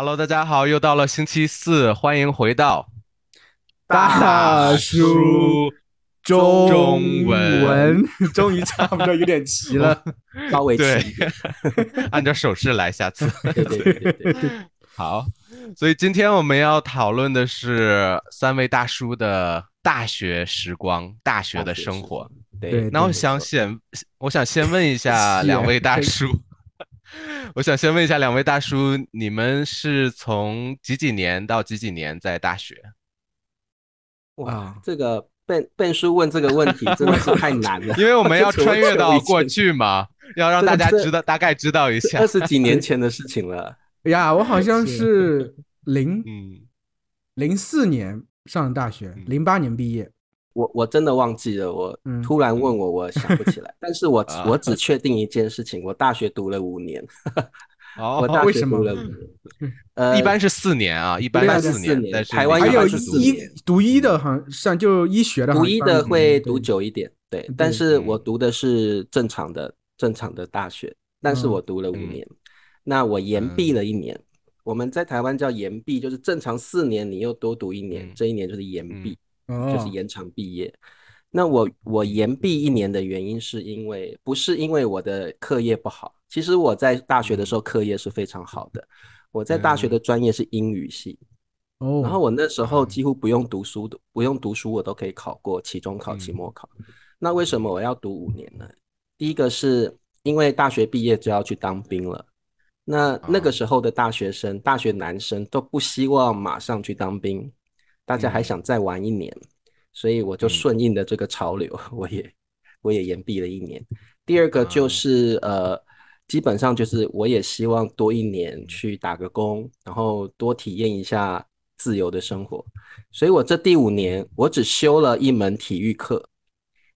Hello，大家好，又到了星期四，欢迎回到大叔中中文文，终于差不多有点齐了。稍微对齐。按照手势来，下次对对对对对，好。所以今天我们要讨论的是三位大叔的大学时光、大学的生活。对对那我想先，我想先问一下两位大叔，我想先问一下两位大叔，你们是从几几年到几几年在大学？哇啊，这个笨笨叔问这个问题真的是太难了，因为我们要穿越到过去嘛，要让大家知道，大概知道一下二。十几 年前的事情了。呀，我好像是零嗯，零四年上大学嗯，零八年毕业。我我真的忘记了，我嗯突然问我，我想不起来。但是我啊我只确定一件事情，我大学读了五年，哦我大学为什么读了五年。呃，一般是四年啊，一般是四年台湾有医读医的，好像像就医学的，读医的会读久一点，对对，但是嗯我读的是正常的正常的大学，但是嗯我读了五嗯年，那我延嗯毕了一年。我们在台湾叫延毕，就是正常四年，你又多读一年嗯，这一年就是延毕，哦，就是延长毕业。那我我延毕一年的原因是因为不是因为我的课业不好，其实我在大学的时候课业是非常好的，我在大学的专业是英语系，哦，然后我那时候嗯。几乎不用读书，不用读书我都可以考过期中考、期嗯。末考。那为什么我要读五年呢？第一个是因为大学毕业就要去当兵了，那那个啊。时候的大学生、大学男生都不希望马上去当兵，大家还嗯想再玩一年，所以我就嗯顺应的这个潮流，我也我也延毕了一年。第二个就啊是呃，基本上就是我也希望多一年去打个工，然后多体验一下自由的生活。所以我这第五年我只修了一门体育课，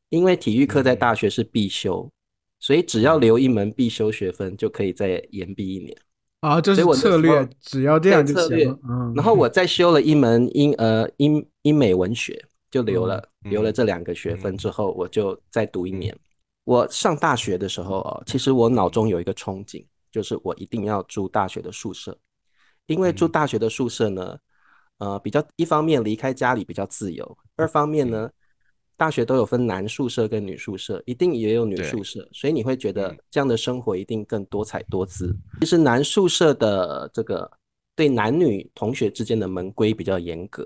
因为体育课在嗯大学是必修，所以只要留一门必修学分就可以再延毕一年。啊，这是策略，只要这样就行了。嗯，然后我再修了一门英呃英英美文学，就留了、嗯留了这两个学分之后，我就再读一年。我上大学的时候哦，其实我脑中有一个憧憬，就是我一定要住大学的宿舍，因为住嗯大学的宿舍呢，呃，比较一方面离开家里比较自由，二方面呢，大学都有分男宿舍跟女宿舍，一定也有女宿舍，所以你会觉得嗯这样的生活一定更多彩多姿。其实男宿舍的这个对男女同学之间的门规比较严格，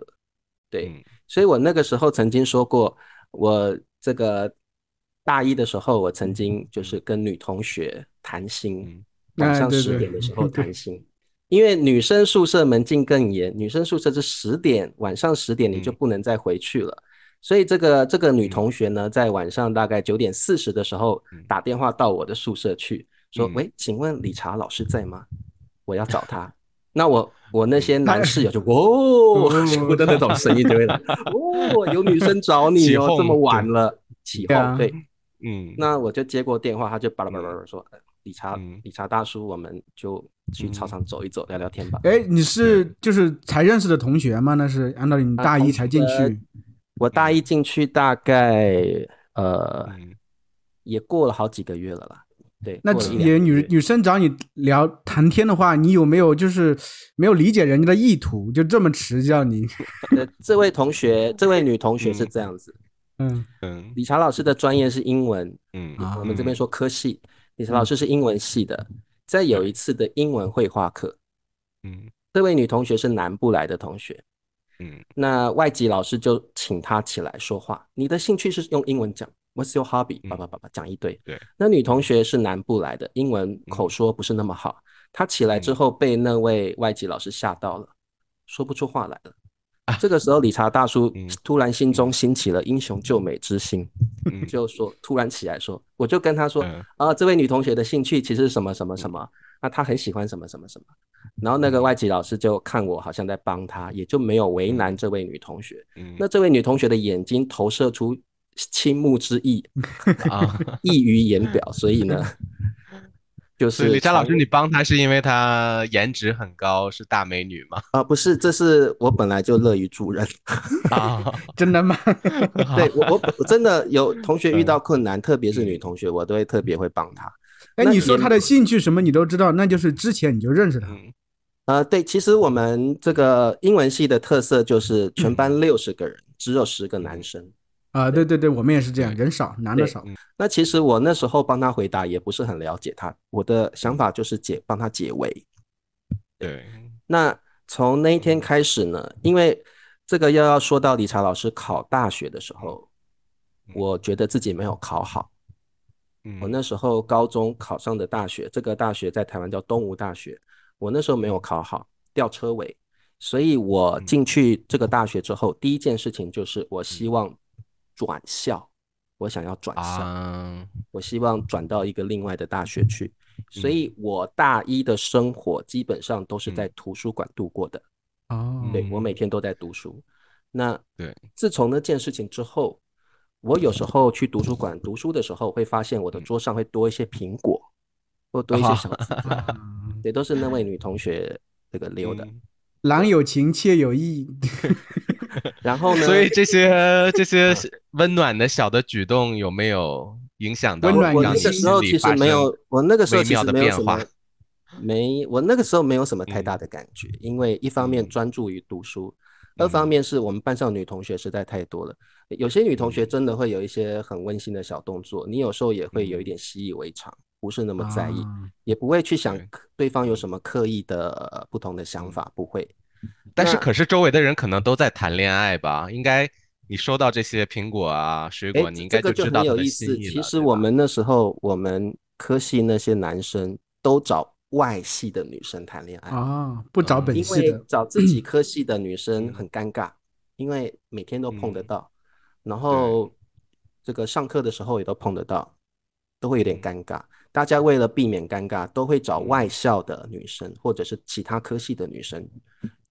对，嗯所以我那个时候曾经说过，我这个大一的时候，我曾经就是跟女同学谈心，嗯晚上十点的时候谈心。因为女生宿舍门禁更严，女生宿舍是十点，晚上十点你就嗯不能再回去了。所以这个这个女嗯同学呢，在晚上大概九点四十的时候嗯打电话到我的宿舍去，说嗯：“喂，请问理查老师在吗？我要找他。”那我我那些男室友就 哦，全部的那种声音就会来，哦，有女生找你哦，这么晚了，起哄，对。嗯，那我就接过电话，他就巴拉巴拉巴拉说：“呃理查嗯，理查大叔，我们就去操场走一走，聊聊天吧。”哎，你是就是才认识的同学吗？那是按照你大一才进去，我大一进去大概呃嗯。也过了好几个月了啦，对，那也女女生找你聊谈天的话，你有没有就是没有理解人家的意图，就这么迟叫你？呃，这位同学，这位女同学是嗯。这样子，嗯。嗯。理查老师的专业是英文，嗯。啊我们这边说科系，理查老师是英文系的，在有一次的英文绘画课，嗯。这位女同学是南部来的同学，嗯那外籍老师就请他起来说话。你的兴趣是用英文讲，What's your hobby？嗯叭叭叭叭讲一堆。对，那女同学是南部来的，英文口说不是那么好。她起来之后被那位外籍老师吓到了，说不出话来了。这个时候，理查大叔嗯突然心中兴起了英雄救美之心，嗯就说突然起来说，我就跟他说嗯啊，这位女同学的兴趣其实是什么什么什么，那她很喜欢什么什么什么。然后那个外籍老师就看我好像在帮他，也就没有为难这位女同学。嗯那这位女同学的眼睛投射出倾慕之意，啊，溢于言表，所以呢，就是李佳老师，你帮她是因为她颜值很高，是大美女吗？啊、不是，这是我本来就乐于助人。啊，真的吗？对我我我真的有同学遇到困难，特别是女同学，我都会特别会帮她。哎，你说他的兴趣什么你都知道，那就是之前你就认识他。嗯呃，对，其实我们这个英文系的特色就是全班六十个人，只有十个男生。啊，对对对，我们也是这样，人少，男的对少。那其实我那时候帮他回答也不是很了解他，我的想法就是解帮他解围。对，那从那一天开始呢，因为这个又要说到理查老师考大学的时候，我觉得自己没有考好。嗯。我那时候高中考上的大学，这个大学在台湾叫东吴大学，我那时候没有考好，吊车尾，所以我进去这个大学之后，第一件事情就是我希望转校，我想要转校。啊，我希望转到一个另外的大学去，所以我大一的生活基本上都是在图书馆度过的。哦，对我每天都在读书。那对，自从那件事情之后，我有时候去图书馆读书的时候，会发现我的桌上会多一些苹果，或多一些小字条，啊也都是那位女同学这个留的。嗯郎有情，妾有意。然后呢，所以这些 这些温暖的小的举动有没有影响到温暖我那个时候其实没有，我那个时候其实没有什么变化，没，我那个时候没有什么太大的感觉，因为一方面嗯。专注于读书，二方面是我们班上女同学实在太多了，有些女同学真的会有一些很温馨的小动作，你有时候也会有一点习以为常，不是那么在意，啊也不会去想对方有什么刻意的呃不同的想法，不会。但是可是周围的人可能都在谈恋爱吧？应该你收到这些苹果啊、水果，哎，你应该就知道他很有意思。其实我们那时候，我们科系那些男生都找外系的女生谈恋爱。啊，不找本因为系的。找自己科系的女生嗯很尴尬，因为每天都碰得嗯到，然后这个上课的时候也都碰得到，都会有点嗯尴尬。大家为了避免尴尬，都会找嗯外校的女生或者是其他科系的女生。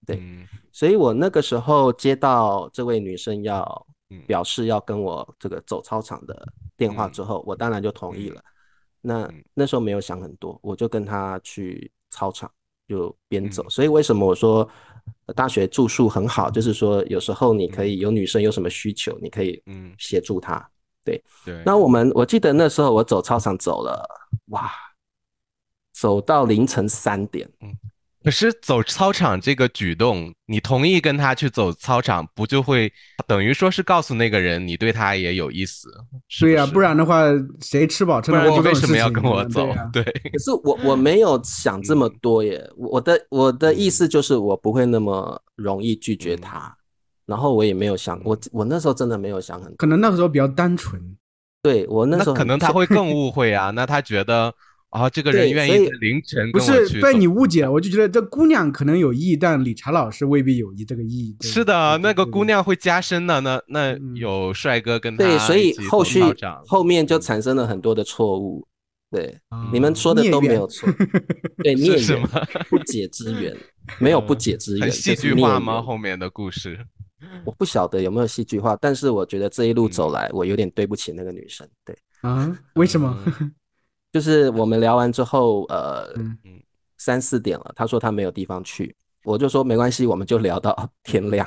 对嗯所以我那个时候接到这位女生要嗯表示要跟我这个走操场的电话嗯之后，我当然就同意嗯了。那嗯那时候没有想很多，我就跟他去操场就边走。嗯所以为什么我说呃大学住宿很好，就是说有时候你可以有女生有什么需求，你可以嗯，协助她。对。那我们我记得那时候我走操场走了，哇，走到凌晨三点。可是走操场这个举动，你同意跟他去走操场，不就会等于说是告诉那个人你对他也有意思？是对呀、是不然的话，谁吃饱撑不然得过这种事你为什么要跟我走对可是我我没有想这么多耶，我我的我的意思就是我不会那么容易拒绝他，然后我也没有想我我那时候真的没有想很多，可能那个时候比较单纯。对我那时候可能他会更 误会啊。那他觉得啊，这个人愿意凌晨不是被你误解了，我就觉得这姑娘可能有意，但理查老师未必有意这个意。对是的，那个姑娘会加深的。那那嗯有帅哥跟他对，所以后续后面就产生了很多的错误，对，你们啊说的都没有错，对孽缘不解之 缘，没有不解之缘，很戏剧化吗？后面的故事 我不晓得有没有戏剧化，但是我觉得这一路嗯走来，我有点对不起那个女生，对。啊？为什么？就是我们聊完之后，呃嗯，三四点了，他说他没有地方去，我就说没关系，我们就聊到 天亮。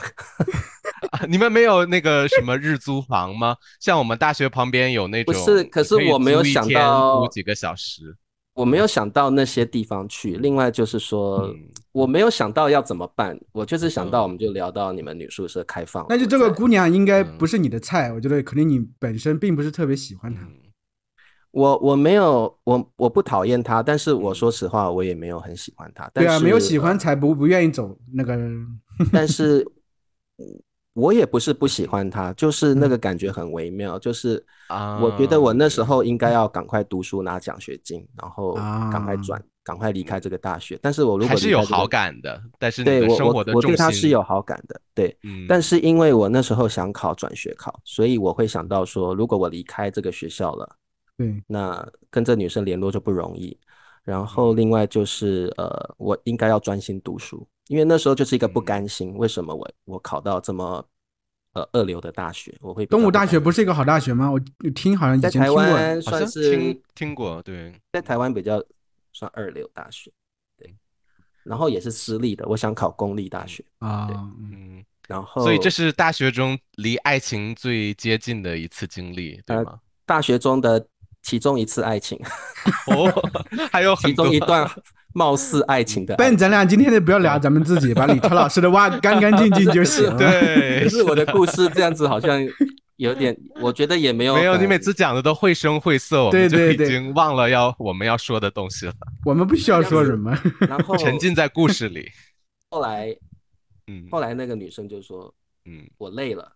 啊 你们没有那个什么日租房吗？像我们大学旁边有那种不，是可是我没有想到租几个小时。我没有想到那些地方去，另外就是说，嗯我没有想到要怎么办，我就是想到嗯我们就聊到你们女宿舍开放了，那就这个姑娘应该嗯不是你的菜，我觉得可能你本身并不是特别喜欢她。嗯我我没有我我不讨厌他，但是我嗯说实话，我也没有很喜欢他。对啊，没有喜欢才不不愿意走那个。但是我也不是不喜欢他，就是那个嗯感觉很微妙，就是啊，我觉得我那时候应该要赶快读书拿奖学金，然后赶快啊转，赶快离开这个大学。但是我如果还是有好，感的，但是对我我我对他是有好感的，对。嗯，但是因为我那时候想考转学考，所以我会想到说，如果我离开这个学校了，对，那跟这女生联络就不容易。然嗯后另外就是呃，我应该要专心读书，因为那时候就是一个不嗯甘心，为什么我我考到这么呃二流的大学，我会东吴大学不是一个好大学吗？我听好像以在台前听过。湾算是听听过，对，在台湾比较算二流大学，对，然后也是私立的，我想考公立大学，啊，对嗯嗯，然后所以这是大学中离爱情最接近的一次经历，对呃吗？大学中的其中一次爱情，哦，还有很多。其中一段貌似爱情的爱笨，咱俩今天就不要聊咱们自己，把李超老师的挖干干净净就行。了。对。可，是我的故事这样子好像有点，我觉得也没有没有，你每次讲的都绘声绘色，我们就已对对对。经忘了要我们要说的东西了，我们不需要说什么。然后沉浸在故事里。后来嗯后来那个女生就说嗯。我累了，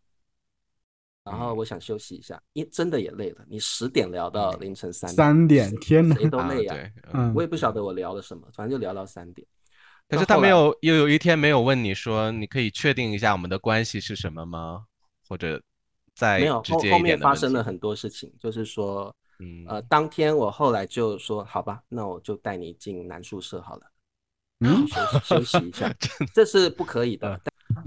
然后我想休息一下，因真的也累了。你十点聊到凌晨三三点，天哪！谁都啊累呀、对，嗯我也不晓得我聊了什么，反正就聊到三点。可是他没有又有一天没有问你说，你可以确定一下我们的关系是什么吗？或者再没有直接一后后面发生了很多事情，就是说，嗯呃，当天我后来就说，好吧，那我就带你进男宿舍好了，嗯，休息休息一下，这是不可以的。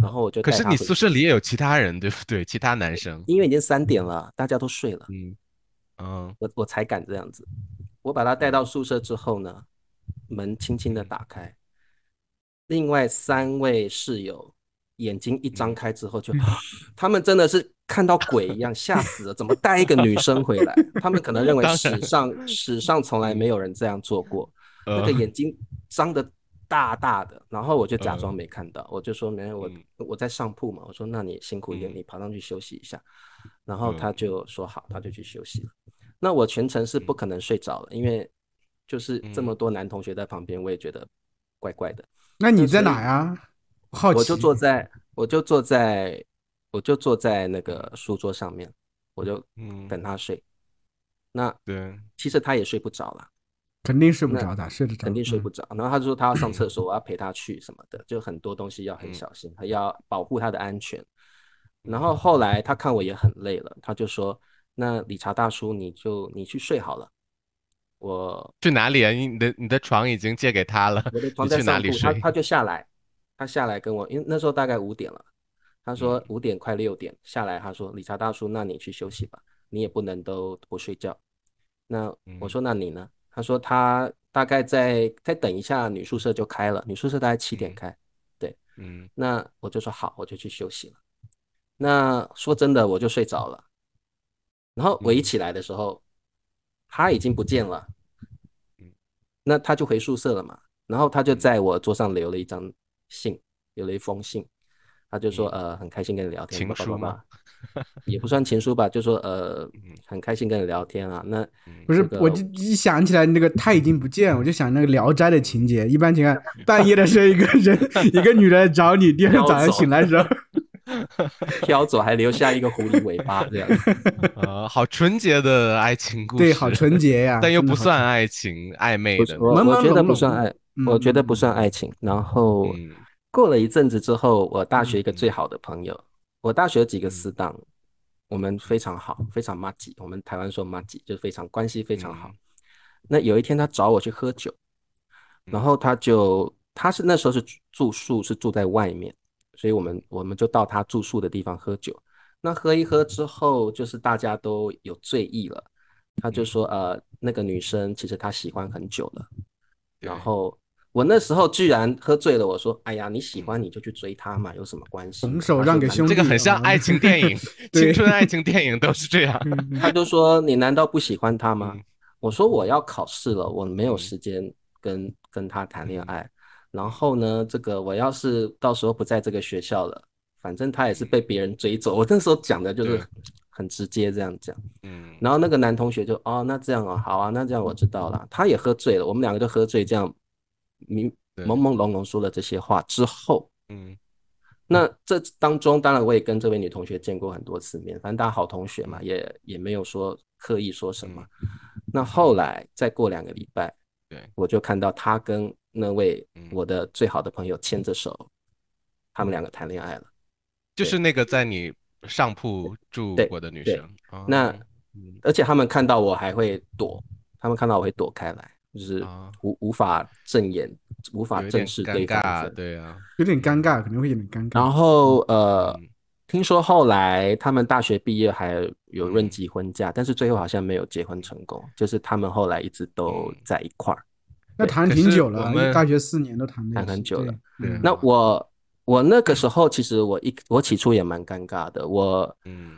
然后我就可是你宿舍里也有其他人，对不对？其他男生，因为已经三点了，大家都睡了，嗯嗯我我才敢这样子。我把他带到宿舍之后呢，门轻轻的打开，另外三位室友眼睛一嗯张开之后就，他们真的是看到鬼一样，吓死了！怎么带一个女生回来？他们可能认为史上史上从来没有人这样做过，那个呃眼睛张的大大的，然后我就假装嗯没看到，我就说没有，我嗯我在上铺嘛，我说那你辛苦一点，嗯你爬上去休息一下，然后他嗯就说好，他就去休息了。那我全程是不可能睡着了，因为就是这么嗯多男同学在旁边，我也觉得怪怪的。那你在哪呀？好奇。我就坐在，我就坐在，我就坐在那个书桌上面，我就嗯，等他睡。那对，其实他也睡不着了。肯定睡不着的，睡得着。肯定睡不嗯。着。然后他就说他要上厕所，我要陪他去什么的，就很多东西要很嗯小心，他要保护他的安全。然后后来他看我也很累了，他就说：“那理查大叔，你就你去睡好了，我去哪里啊？你你的你的床已经借给他了，我的床你去哪里在上铺，他？他就下来，他下来跟我，因为那时候大概五点了，他说嗯五点快六点下来，他说理查大叔，那你去休息吧，你也不能都不睡觉。那我嗯说那你呢？他说他大概在再等一下，女宿舍就开了，女宿舍大概七点开。对。嗯那我就说好，我就去休息了。那说真的，我就睡着了。然后我一嗯起来的时候，他已经不见了嗯。那他就回宿舍了嘛。然后他就在我桌上留了一张信，留了一封信。他就说，呃，很开心跟你聊天，情书叭叭叭吗 也不算情书吧，就说呃嗯，很开心跟你聊天啊。那嗯不是这，个我就一想起来那个他已经不见，我就想那个《聊斋》的情节。一般情况，半夜的时候，一个人一个女人找你，第二天早上醒来的时候，飘走，还留下一个狐狸尾巴这样。呃，好纯洁的爱情故事，对，好纯洁呀，但又不算爱情暧昧的，我我觉得不算爱，嗯我觉得不嗯算爱情。然后嗯过了一阵子之后，我大学一个嗯最好的朋友，我大学几个嗯死党，我们非常好，非常麻吉。我们台湾说麻吉，就是非常关系非常好嗯。那有一天他找我去喝酒，然嗯后他就他是那时候是住住宿是住在外面，所以我们我们就到他住宿的地方喝酒。那喝一喝之后，就是大家都有醉意了，他就说呃那个女生其实他喜欢很久了。然后我那时候居然喝醉了，我说：“哎呀，你喜欢你就去追她嘛，有什么关系？”拱手让给兄弟这个很像啊爱情电影，青春爱情电影都是这样。嗯他就说：“你难道不喜欢她吗？”嗯我说：“我要考试了，我没有嗯时间跟跟她谈恋嗯爱。然后呢，这个我要是到时候不在这个学校了，反正她也是被别人追走。我那时候讲的就是很直接这样讲。嗯然后那个男同学就哦，那这样哦，好啊，那这样我知道了。他也喝醉了，我们两个就喝醉，这样明朦朦胧胧说了这些话之后，嗯。那这当中，当然我也跟这位女同学见过很多次面，反正大家好同学嘛，也也没有说刻意说什么。那后来再过两个礼拜，对，我就看到她跟那位嗯。我的最好的朋友牵着手，他们两个谈恋爱了。就是那个在你上铺住过的女生。哦。那嗯。而且他们看到我还会躲，他们看到我会躲开来，就是啊。无无法正眼，无法正视尴对方尬，对啊。有点尴尬，可能会有点尴尬。然后呃嗯，听说后来他们大学毕业还有论嗯及婚嫁，但是最后好像没有结婚成功，就是他们后来一直都嗯。在一块儿。那谈挺久了，我们大学四年都谈谈很久了。对对嗯。那我我那个时候其实我一我起初也蛮尴尬的，我嗯。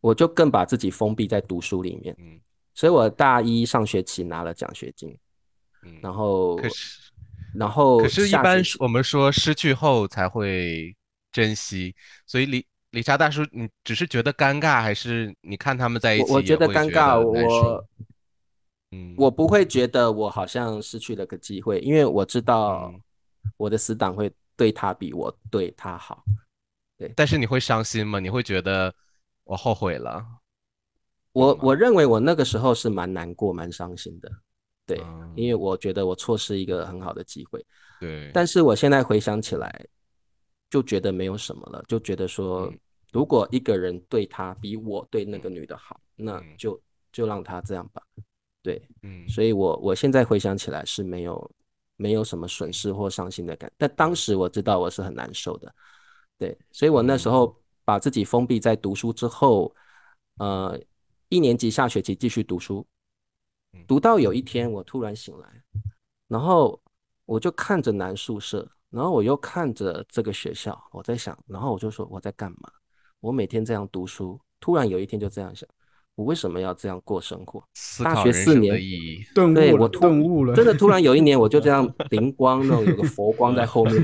我就更把自己封闭在读书里面，嗯所以我大一上学期拿了奖学金，嗯。然后可是然后可是，一般我们说失去后才会珍惜，所以理理查大叔，你只是觉得尴尬，还是你看他们在一起我我觉得尴尬，我嗯，我不会觉得我好像失去了个机会，因为我知道嗯我的死党会对他比我对他好。对但是你会伤心吗？你会觉得我后悔了？我我认为我那个时候是蛮难过、蛮伤心的，对，嗯。因为我觉得我错失一个很好的机会。对，但是我现在回想起来，就觉得没有什么了，就觉得说嗯，如果一个人对他比我对那个女的好，那嗯就就让他这样吧。对，嗯。所以我我现在回想起来是没有没有什么损失或伤心的感，但当时我知道我是很难受的，对，所以我那时嗯。候把自己封闭在读书之后，呃，一年级下学期继续读书嗯，读到有一天我突然醒来，然后我就看着男宿舍，然后我又看着这个学校，我在想，然后我就说我在干嘛？我每天这样读书，突然有一天就这样想，我为什么要这样过生活？大学四年人生的意义。顿悟了，对我顿悟了，真的突然有一年，我就这样 灵光那种有个佛光在后面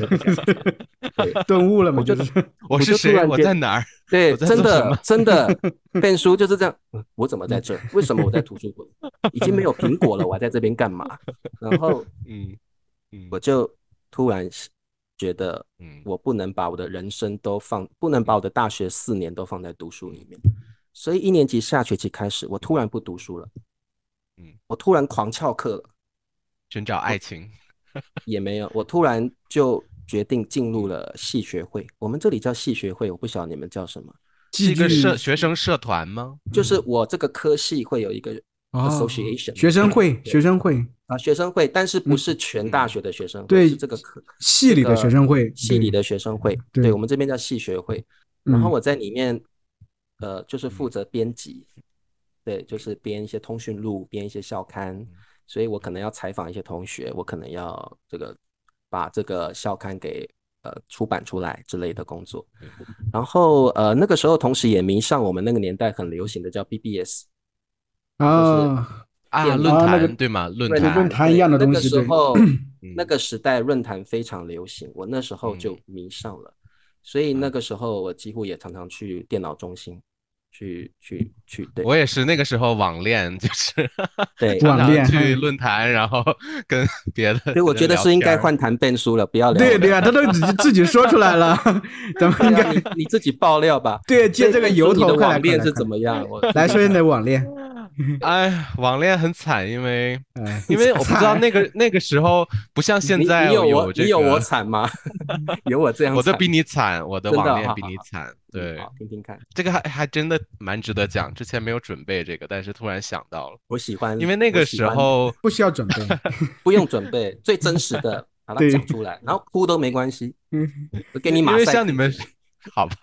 顿悟了嘛，我就就是我是就突谁？我然间在哪儿？对，真的真的变书就是这样。嗯我怎么在这？为什么我在图书馆？已经没有苹果了，我还在这边干嘛？然后嗯嗯我就突然觉得，嗯我不能把我的人生都放，不能把我的大学四年都放在读书里面。所以一年级下学期开始，我突然不读书了，嗯，我突然狂翘课了。寻找爱情。也没有，我突然就决定进入了系学会。我们这里叫系学会，我不晓得你们叫什么。是一个社学生社团吗？就是我这个科系会有一个哦 association 学生会，学生会，啊学生会，但是不是全大学的学生会，对是这个科系里的学生会，系里的学生会。对对我们这边叫系学会。然后嗯我在里面，呃，就是负责编辑，对，就是编一些通讯录，编一些校刊，所以我可能要采访一些同学，我可能要这个把这个校刊给呃出版出来之类的工作。然后呃那个时候同时也迷上我们那个年代很流行的叫 BBS，啊，啊，论坛对吗？论坛论坛一样的东西，那个，时候嗯。那个时代论坛非常流行，我那时候就嗯。迷上了，所以那个时候我几乎也常常去电脑中心去去去，对我也是那个时候网恋，就是对 网恋去嗯 论坛，然后跟别的对，我觉得是应该换谈变书了，不要聊。对对啊，他都自己自己说出来了，咱们应该你你自己爆料吧。对借这个由头，网恋是怎么样？我来说你的网恋，哎，网恋很惨，因为哎，因为我不知道那个 那个时候不像现在你有我这你有我，惨吗？有我这样我的比你惨，我的网恋比好好好你惨。嗯对，好听听看。这个还还真的蛮值得讲，之前没有准备这个，但是突然想到了，我喜欢，因为那个时候不需要准备，不用准备，最真实的把它讲出来，然后哭都没关系，嗯我给你马因为赛克。像你们，好吧，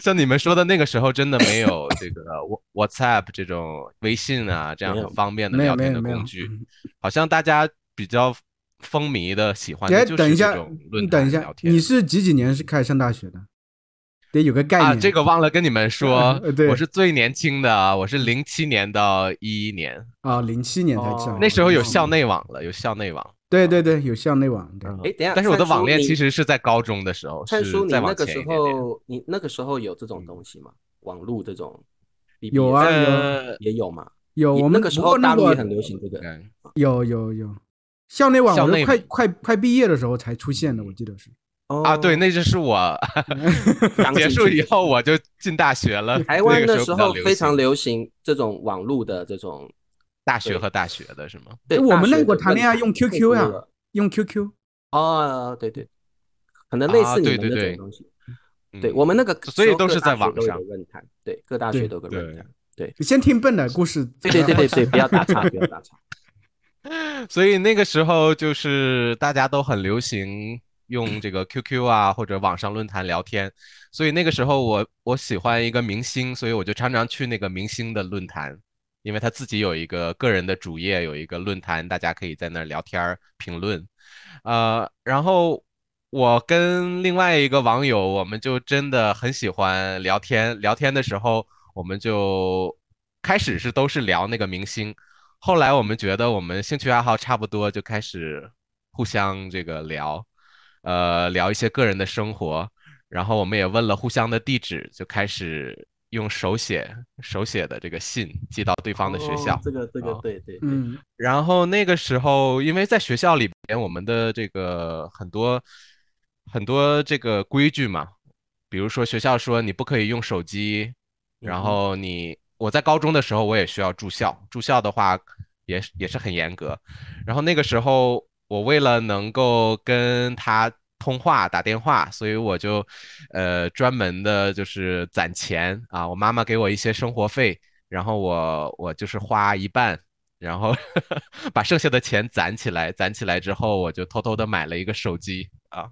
像你们说的那个时候，真的没有这个 Wha- WhatsApp 这种微信啊这样很方便的聊天的工具，嗯好像大家比较风靡的喜欢就是这种，论你等一下坛聊，天。你是几几年是开始上大学的？得有个概念啊，这个忘了跟你们 说我是最年轻的啊，我是零七年到一一年，啊，零七年才哦上，那时候有校内网了，有校内网。对对对，有校内网，哎，等下，但是我的网恋其实是在高中的时候，灿叔，你那个时。候，你那个时候有这种东西吗？网络这种有啊也有嘛？有我们那个时候大陆也很流行这个。嗯有有有，校内网我是快快快毕业的时候才出现的，我记得是。啊，对，哦那就是我刚 结束以后我就进大学了。台湾的时候非常流行这种网络的这种，大学和大学的是吗？对，我们那会谈恋爱用 QQ 多呀了用 QQ，哦，对对，可能类啊似你们对对对那种东西。对嗯我们那个所以都是在网上论坛，对，各大学都有个论坛。先听笨的故事。对对对对对，不要打岔，不要打岔。所以那个时候就是大家都很流行用这个 QQ 啊或者网上论坛聊天，所以那个时候我我喜欢一个明星，所以我就常常去那个明星的论坛，因为他自己有一个个人的主页，有一个论坛，大家可以在那儿聊天儿评论，呃，然后我跟另外一个网友，我们就真的很喜欢聊天，聊天的时候我们就开始是都是聊那个明星。后来我们觉得我们兴趣爱好差不多，就开始互相这个聊，呃，聊一些个人的生活，然后我们也问了互相的地址，就开始用手写手写的这个信寄到对方的学校。哦这个这个啊对对对，嗯然后那个时候，因为在学校里边，我们的这个很多很多这个规矩嘛，比如说学校说你不可以用手机，然后你我在高中的时候我也需要住校，住校的话也是也是很严格。然后那个时候我为了能够跟他通话打电话，所以我就呃专门的就是攒钱啊，我妈妈给我一些生活费，然后我我就是花一半。然后 把剩下的钱攒起来，攒起来之后，我就偷偷的买了一个手机啊，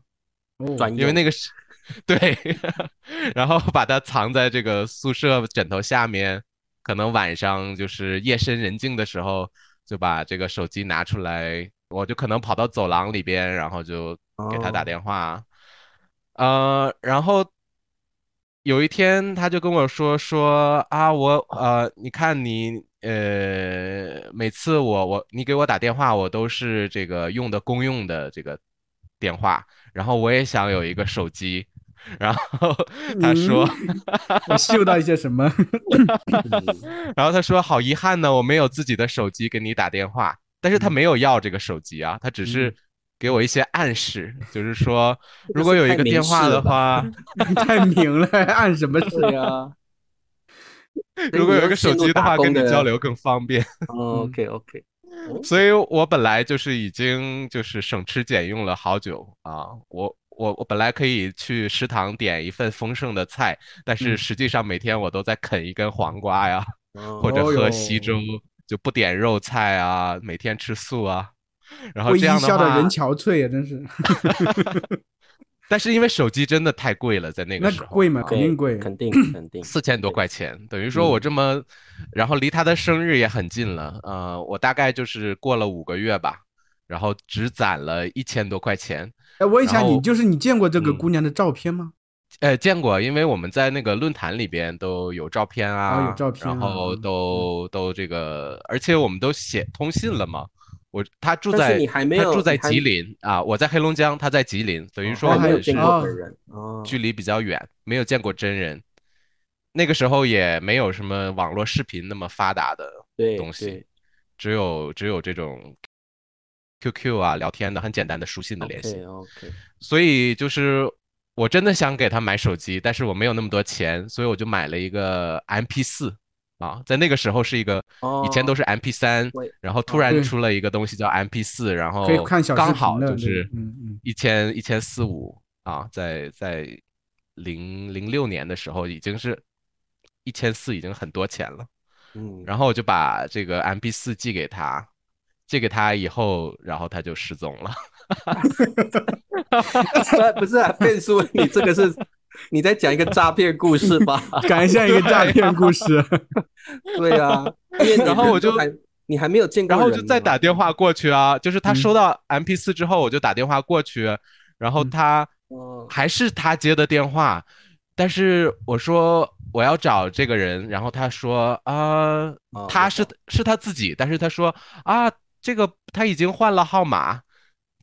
因为那个是，对，然后把它藏在这个宿舍枕头下面，可能晚上就是夜深人静的时候，就把这个手机拿出来，我就可能跑到走廊里边，然后就给他打哦电话，呃，然后有一天他就跟我说说啊，我呃，你看你呃，每次我我你给我打电话，我都是这个用的公用的这个电话，然后我也想有一个手机，然后他说，我嗅到一些什么？嗯然后他说好遗憾呢，我没有自己的手机给你打电话，但是他没有要这个手机啊，他只是给我一些暗示，就是说如果有一个电话的话，太明了，按什么对呀，如果有一个手机的话，跟你交流更方便。哦 OK OK，所以我本来就是已经就是省吃俭用了好久啊，我我我本来可以去食堂点一份丰盛的菜，但是嗯。实际上每天我都在啃一根黄瓜呀，哦或者喝稀粥，就不点肉菜啊，每天吃素啊，然后这样的话人，憔悴啊，真是。但是因为手机真的太贵了，在那个那时候贵嘛，啊肯定贵。肯定肯定，四千多块钱，等于说我嗯这么，然后离他的生日也很近了，呃，我大概就是过了五个月吧，然后只攒了一千多块钱。哎，问一下你，就是你见过这个嗯姑娘的照片吗？呃，见过，因为我们在那个论坛里边都有照片啊，哦有照片然后都都这个，而且我们都写通信了嘛。我他住在你还没他住在吉林啊，我在黑龙江，他在吉林，等于哦说还没有见我们是哦过本人哦，距离比较远，没有见过真人。那个时候也没有什么网络视频那么发达的对东西，只有只有这种 QQ 啊聊天的很简单的书信的联系。OK，所以就是我真的想给他买手机，但是我没有那么多钱，所以我就买了一个 MP 四啊，在那个时候是一个，以前都哦是 MP 三我，然后突然出了一个东西叫 MP 四，然后刚好就是嗯嗯一千一千四五啊，在在零零六年的时候已经是一千四，已经很多钱了。嗯，然后我就把这个 MP 四寄给他，寄给他以后，然后他就失踪了。不是啊，变叔，你这个是你在讲一个诈骗故事吧？嗯，感觉像一个诈骗故事。对啊，因为然后我就还你还没有见然后就再打电话过去啊，就是他嗯收到 MP 四之后，我就打电话过去，然后嗯他哦，还是他接的电话，但是我说我要找这个人，然后他说啊、哦他是是他自己，但是他说啊，这个他已经换了号码，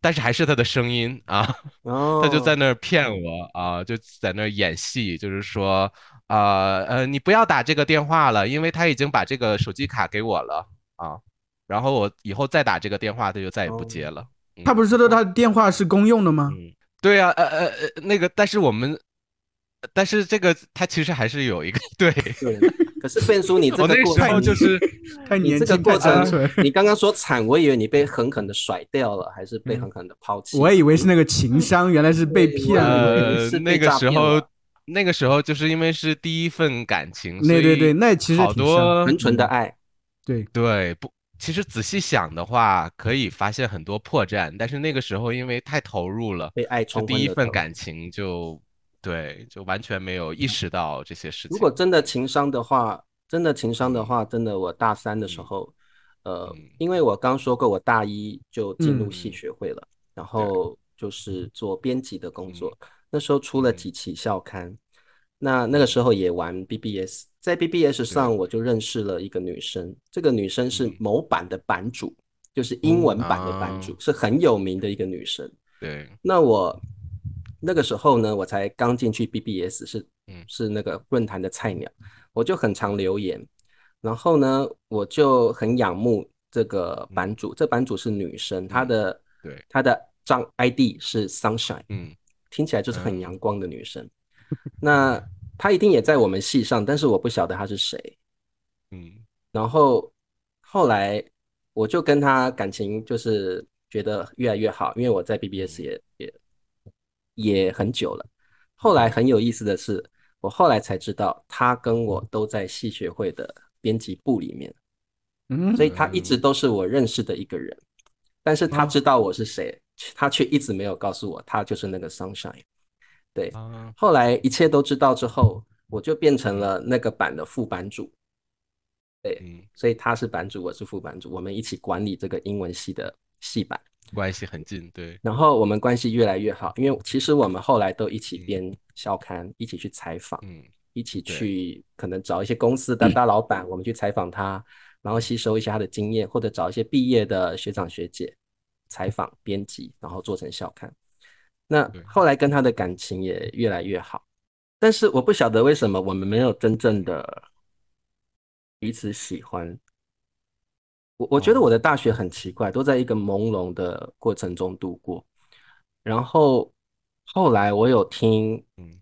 但是还是他的声音啊，哦，他就在那儿骗我啊，就在那儿演戏，就是说啊呃你不要打这个电话了，因为他已经把这个手机卡给我了啊，然后我以后再打这个电话，他就再也不接了。他不是说他电话是公用的吗？嗯，对呀、呃呃呃，那个，但是我们，但是这个他其实还是有一个对，对。可是变叔，你这个过程就是 太你年轻，这个过太单程纯。，你刚刚说惨，我以为你被狠狠的甩掉了，还是被嗯狠狠的抛弃？我以为是那个情商，原来是被骗了。呃那个时候，那个时候就是因为是第一份感情，所对对对，以那其实好多纯纯的爱，对，对不，其实仔细想的话，可以发现很多破绽，但是那个时候因为太投入了，被爱就第一冲昏了头份感情就对，就完全没有意识到这些事情。如果真的情商的话，真的情商的话，真的我大三的时候，呃嗯，因为我刚说过，我大一就进入戏嗯。学会了，然后就是做编辑的工作。那时候出了嗯几。期校刊，那那个时候也玩 BBS，在 BBS 上。我就认识了一个女生，这个女生是嗯。某版的版主，就是英文版的版主，啊。是很有名的一个女生。对，那我那个时候呢，我才刚进去 BBS，是嗯。是那个论坛的菜鸟，我就很常留言，然后呢，我就很仰慕这个版主，这版主是女生，她的嗯对，她的账 ID 是 Sunshine，嗯。听起来就是很嗯。阳光的女生。那她一定也在我们系上，但是我不晓得她是谁。嗯。然后后来我就跟她感情就是觉得越来越好，因为我在 BBS 也也也很久了。后来很有意思的是，我后来才知道他跟我都在戏学会的编辑部里面，嗯所以他一直都是我认识的一个人。但是她哦知道我是谁，他却一直没有告诉我，他就是那个 Sunshine。对，啊后来一切都知道之后，我就变成了那个版的副版主。对，所以他是版主，我是副版主，我们一起管理这个英文系的系版，关系很近，对，然后我们关系越来越好，因为其实我们后来都一起编校刊，一起去采访，嗯一起去可能找一些公司的大 老板，我们去采访他，然后吸收一些他的经验，或者找一些毕业的学长学姐采访编辑，然后做成校刊。那后来跟他的感情也越来越好，但是我不晓得为什么我们没有真正的彼此喜欢。我我觉得哦我的大学很奇怪，都在一个朦胧的过程中度过。然后后来我有听嗯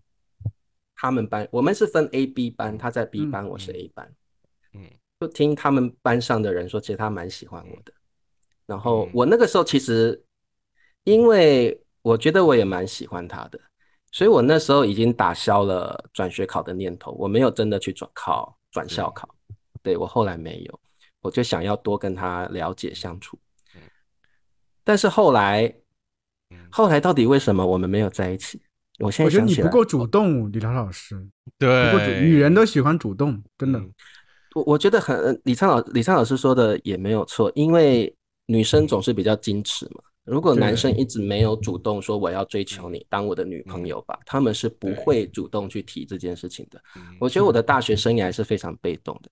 他们班，我们是分 A、B 班，他在 B 嗯班，我是嗯 A 班。嗯就听他们班上的人说，其实他蛮喜欢我的。然后嗯我那个时候其实，因为我觉得我也蛮喜欢他的，所以我那时候已经打消了转学考的念头，我没有真的去转考转校考。对我后来没有，我就想要多跟他了解相处嗯。但是后来，嗯，后来到底为什么我们没有在一起？我现我觉得在想起来，你不够主动，李昌老师，不够主，对，女人都喜欢主动，真的。嗯我我觉得很呃李灿老李灿老师说的也没有错，因为女生总是比较矜持嘛。如果男生一直没有主动说我要追求你，当我的女朋友吧，他们是不会主动去提这件事情的。嗯我觉得我的大学生涯是非常被动的，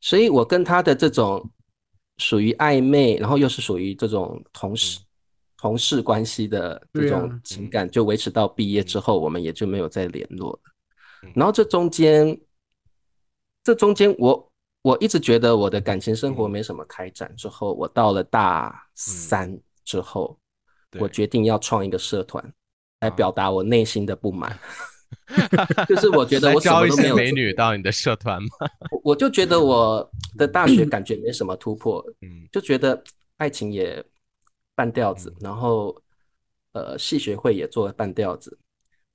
所以我跟他的这种属于暧昧，然后又是属于这种同事、同事关系的这种情感，就维持到毕业之后，我们也就没有再联络了嗯。然后这中间，这中间我我一直觉得我的感情生活嗯。没什么开展，之后我到了大三之后，我决定要创一个社团。来啊。表达我内心的不满，就是我觉得我什招一些么都没有美女到你的社团吗？我我就觉得我的大学感觉没什么突破，嗯。就觉得爱情也半吊子，嗯。然后呃系学会也做了半吊子，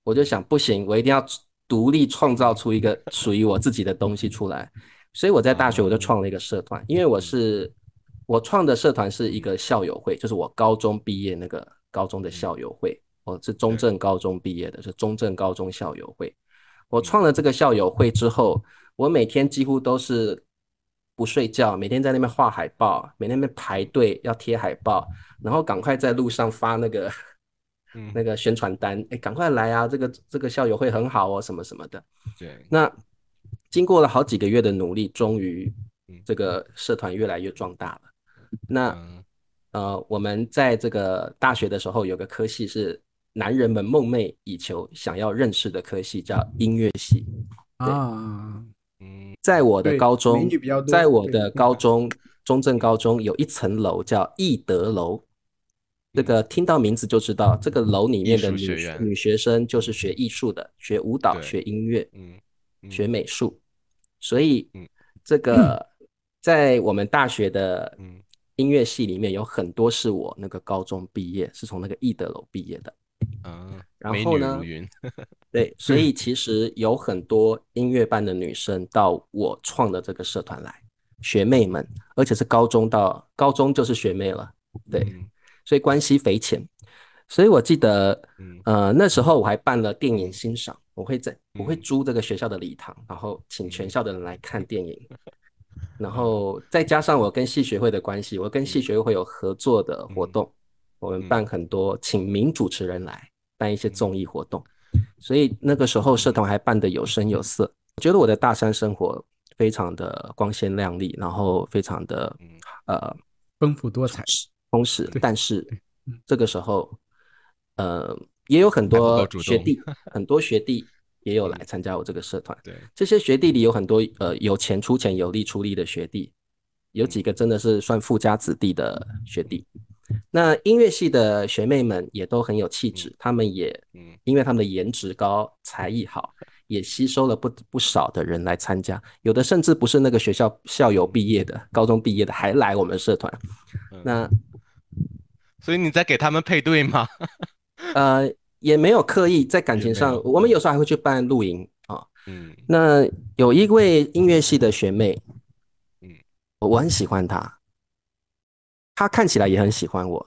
我就想不行，我一定要独立创造出一个属于我自己的东西出来，所以我在大学我就创了一个社团，因为我是我创的社团是一个校友会，就是我高中毕业那个高中的校友会，我是中正高中毕业的，是中正高中校友会。我创了这个校友会之后，我每天几乎都是不睡觉，每天在那边画海报，每天在那边排队要贴海报，然后赶快在路上发那个嗯 那个宣传单，哎，赶快来啊！这个这个校友会很好哦，什么什么的。对，那经过了好几个月的努力，终于嗯这个社团越来越壮大了。那嗯呃，我们在这个大学的时候有个科系是男人们梦寐以求、想要认识的科系，叫音乐系。啊，嗯在我的高中在我的高中中正高中有一层楼叫艺德楼，这个听到名字就知道，这个楼里面的女学女学生就是学艺术的，学舞蹈、学音乐、嗯嗯。学美术，所以嗯。这个 在我们大学的嗯。音乐系里面有很多是我那个高中毕业，是从那个艺德楼毕业的。嗯，美女然后呢，对，所以 其实有很多音乐班的女生到我创的这个社团来，学妹们，而且是高中到高中就是学妹了，对，嗯。所以关系匪浅。所以我记得，嗯。呃，那时候我还办了电影欣赏，我会在我会嗯租这个学校的礼堂，然后请全校的人来看电影，然后再加上我跟系学会的关系，我跟系学会有合作的活动，我们嗯办很多请名主持人来办一些综艺活动，所以那个时候社团还办得有声有色。我觉得我的大三生活非常的光鲜亮丽，然后非常的嗯呃丰富多彩。充实，但是嗯这个时候，呃，也有很多学弟，很多学弟也有来参加我这个社团。对，这些学弟里有很多呃有钱出钱、有力出力的学弟，有几个真的是算富家子弟的学弟。那音乐系的学妹们也都很有气质，她们也嗯因为她们的颜值高、才艺好，也吸收了不不少的人来参加。有的甚至不是那个学校校友毕业的、高中毕业的，还来我们社团。嗯那所以你在给他们配对吗？呃，也没有刻意在感情上我们有时候还会去办露营啊。嗯那有一位音乐系的学妹，嗯我我很喜欢她，她看起来也很喜欢我。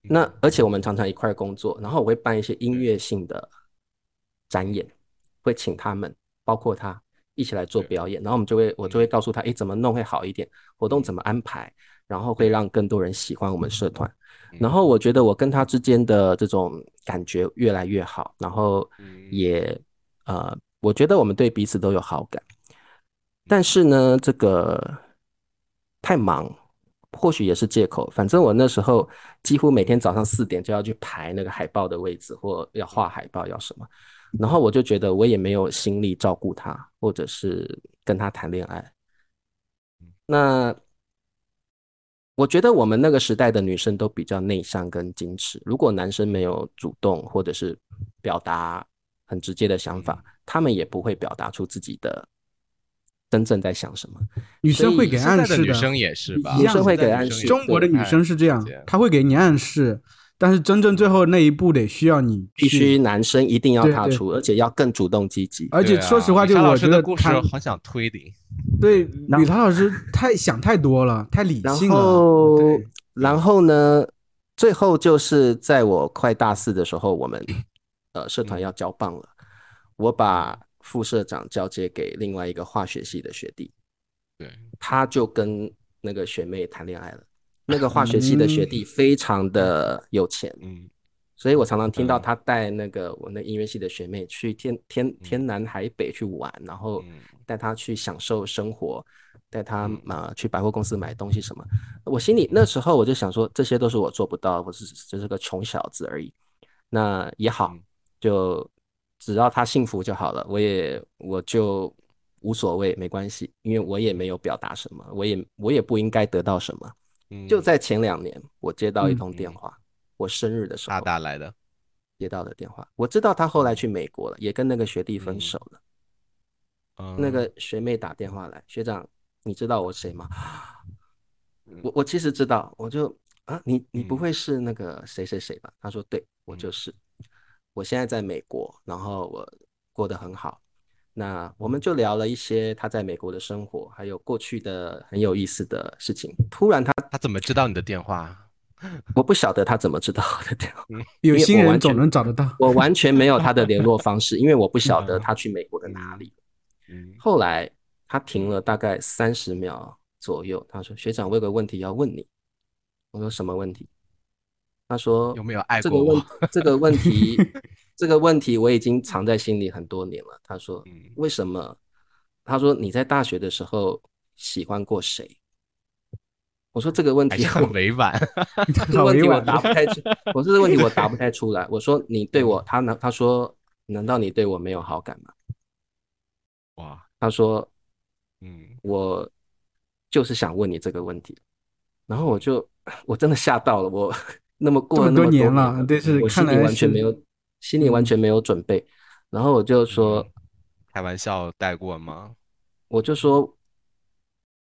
那而且我们常常一块儿工作，然后我会办一些音乐性的展演，会请他们，包括他一起来做表演，然后我们就会我就会告诉他，诶，怎么弄会好一点，活动怎么安排，然后会让更多人喜欢我们社团。然后我觉得我跟他之间的这种感觉越来越好，然后嗯也呃，我觉得我们对彼此都有好感。但是呢，这个太忙，或许也是借口。反正我那时候几乎每天早上四点就要去排那个海报的位置，或要画海报，要什么。然后我就觉得我也没有心力照顾他，或者是跟他谈恋爱。那我觉得我们那个时代的女生都比较内向跟矜持。如果男生没有主动或者是表达很直接的想法，他们也不会表达出自己的真正在想什么。女生会给暗示的，女生也是吧？女生会给暗示中国的女生是这样，她会给你暗示，但是真正最后那一步得需要你必须男生一定要踏出，而且要更主动积极。而且说实话，就我觉得师的故事她很想推理。对然李涛老师太想太多了，太理性了。后，然后呢，最后就是在我快大四的时候，我们呃社团要交棒了，我把副社长交接给另外一个化学系的学弟，对，他就跟那个学妹谈恋爱了。那个化学系的学弟非常的有钱，嗯。所以我常常听到嗯他带那个我那音乐系的学妹去天天天南海北去玩，然后嗯。带她去享受生活，带她嘛呃去百货公司买东西什么。我心里那时候我就想说，这些都是我做不到，我只是只是个穷小子而已。那也好嗯，就只要他幸福就好了，我也我就无所谓，没关系，因为我也没有表达什么，我也我也不应该得到什么。嗯，就在前两年，我接到一通电话，我生日的时大候大来的。接到的电话，我知道他后来去美国了，也跟那个学弟分嗯手了。嗯那个学妹打电话来，学长，你知道我谁吗？嗯我我其实知道，我就啊，你你不嗯会是那个谁谁谁吧？他说对，我就是。我现在在美国，然后我过得很好。那我们就聊了一些他在美国的生活，还有过去的很有意思的事情。突然他，他怎么知道你的电话？我不晓得他怎么知道我的电话，有因为心人总能找得到。我完全没有他的联络方式，因为我不晓得他去美国的哪里。嗯后来他停了大概三十秒左右，他说：“学长，我有个问题要问你。”我说：“什么问题？”他说：“有没有爱这个问过我？这个问题 这个问题我已经藏在心里很多年了。”他说嗯：“为什么？”他说：“你在大学的时候喜欢过谁？”我说：“这个问题是很委婉。这个问题我答不太出，我说这个问题我答不太出来。我说你对我，他难他说难道你对我没有好感吗？哇，他说嗯我就是想问你这个问题，然后我就我真的吓到了，我那么过了那么多年了，了，对，是我心里完全没有，心里完全没有准备，然后我就说，开玩笑带过吗？我就说，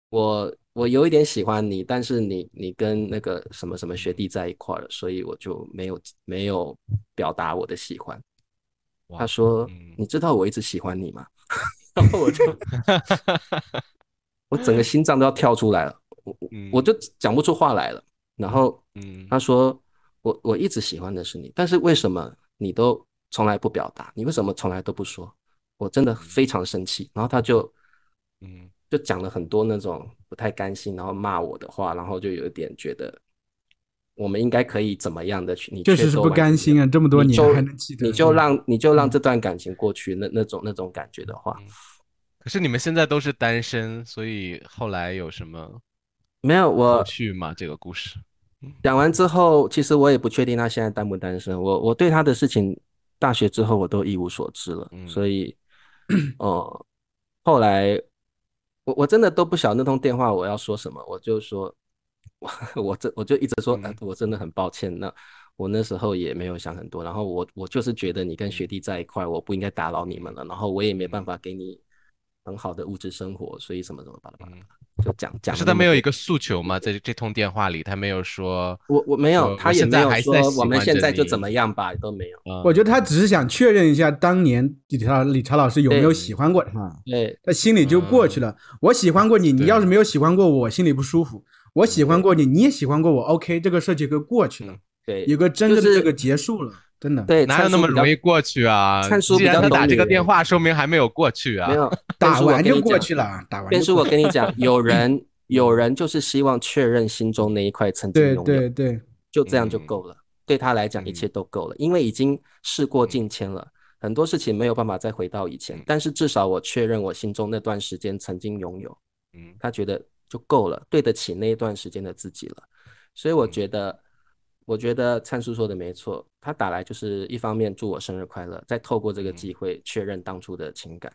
我我有一点喜欢你，但是你你跟那个什么什么学弟在一块儿了，所以我就没有没有表达我的喜欢。他说：“嗯你知道我一直喜欢你吗？” 然后我就 我整个心脏都要跳出来了，我我嗯我就讲不出话来了。然后嗯他说：“我我一直喜欢的是你，但是为什么你都从来不表达？你为什么从来都不说？”我真的非常生气。然后他就嗯就讲了很多那种不太甘心，然后骂我的话，然后就有一点觉得我们应该可以怎么样的去，你确实是不甘心啊，这么多年你就还能记得，你就让你就让嗯这段感情过去，那那种那种感觉的话，可是你们现在都是单身，所以后来有什么没有有我去吗？这个故事？讲完之后，其实我也不确定他现在单不单身。我我对他的事情，大学之后我都一无所知了，嗯所以，呃，后来我我真的都不晓得那通电话我要说什么，我就说，我 我这我就一直说，我真的很抱歉。那我那时候也没有想很多，然后我我就是觉得你跟学弟在一块，我不应该打扰你们了，然后我也没办法给你很好的物质生活，所以什么什么巴拉巴拉，就讲讲是他没有一个诉求吗？在这通电话里，他没有说，我我没有，他也我现在没有说还在喜我们现在就怎么样吧，都没有。嗯我觉得他只是想确认一下当年理查理查老师有没有喜欢过他，对他心里就过去了。我喜欢过你，你要是没有喜欢过我，我心里不舒服。我喜欢过你，你也喜欢过我，OK，这个事情就过去了，对，有个真正的这个结束了，真的。对，哪有那么容易过去啊？灿叔既然比较懂他打这个电话，说明还没有过去啊。没有打完就过。去了，打完变叔，我跟你讲，有人有人就是希望确认心中那一块曾经拥有，对对，就这样就嗯够了。对他来讲，一切都够了，因为已经事过境迁了，很多事情没有办法再回到以前嗯。但是至少我确认我心中那段时间曾经拥有，嗯他觉得就够了，对得起那一段时间的自己了。所以我嗯觉得，我觉得灿叔说的没错，他打来就是一方面祝我生日快乐，再透过这个嗯。机会确认当初的情感，